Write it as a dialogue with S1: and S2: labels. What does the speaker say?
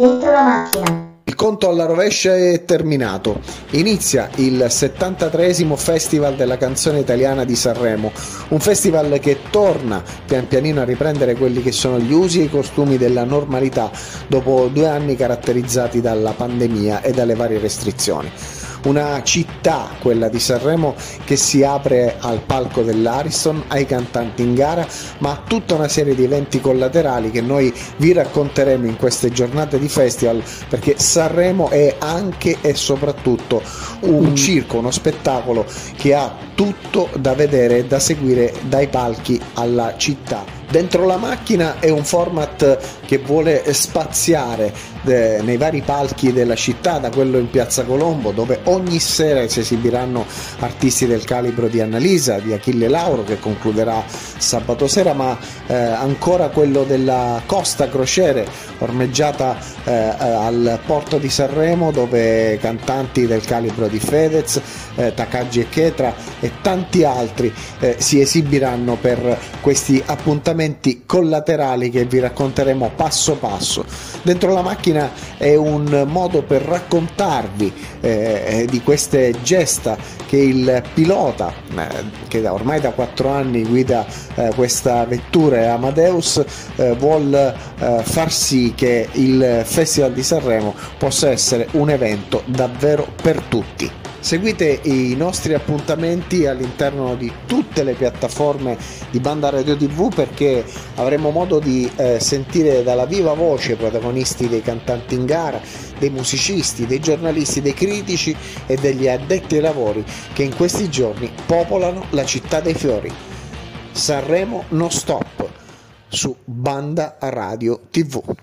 S1: Dentro la macchina.
S2: Il conto alla rovescia è terminato. Inizia il 73 Festival della canzone italiana di Sanremo, un festival che torna pian pianino a riprendere quelli che sono gli usi e i costumi della normalità dopo due anni caratterizzati dalla pandemia e dalle varie restrizioni una città, quella di Sanremo, che si apre al palco dell'Ariston, ai cantanti in gara, ma a tutta una serie di eventi collaterali che noi vi racconteremo in queste giornate di festival, perché Sanremo è anche e soprattutto un circo, uno spettacolo che ha tutto da vedere e da seguire dai palchi alla città Dentro la macchina è un format che vuole spaziare eh, nei vari palchi della città, da quello in Piazza Colombo, dove ogni sera si esibiranno artisti del calibro di Annalisa, di Achille Lauro, che concluderà sabato sera, ma eh, ancora quello della Costa Crociere, ormeggiata eh, al porto di Sanremo, dove cantanti del calibro di Fedez, eh, Takagi e Chetra e tanti altri eh, si esibiranno per questi appuntamenti elementi collaterali che vi racconteremo passo passo. Dentro la macchina è un modo per raccontarvi eh, di queste gesta che il pilota, eh, che ormai da quattro anni guida eh, questa vettura Amadeus, eh, vuol eh, far sì che il Festival di Sanremo possa essere un evento davvero per tutti. Seguite i nostri appuntamenti all'interno di tutte le piattaforme di Banda Radio TV perché avremo modo di eh, sentire dalla viva voce i protagonisti dei cantanti in gara, dei musicisti, dei giornalisti, dei critici e degli addetti ai lavori che in questi giorni popolano la città dei fiori. Sanremo non stop su Banda Radio TV.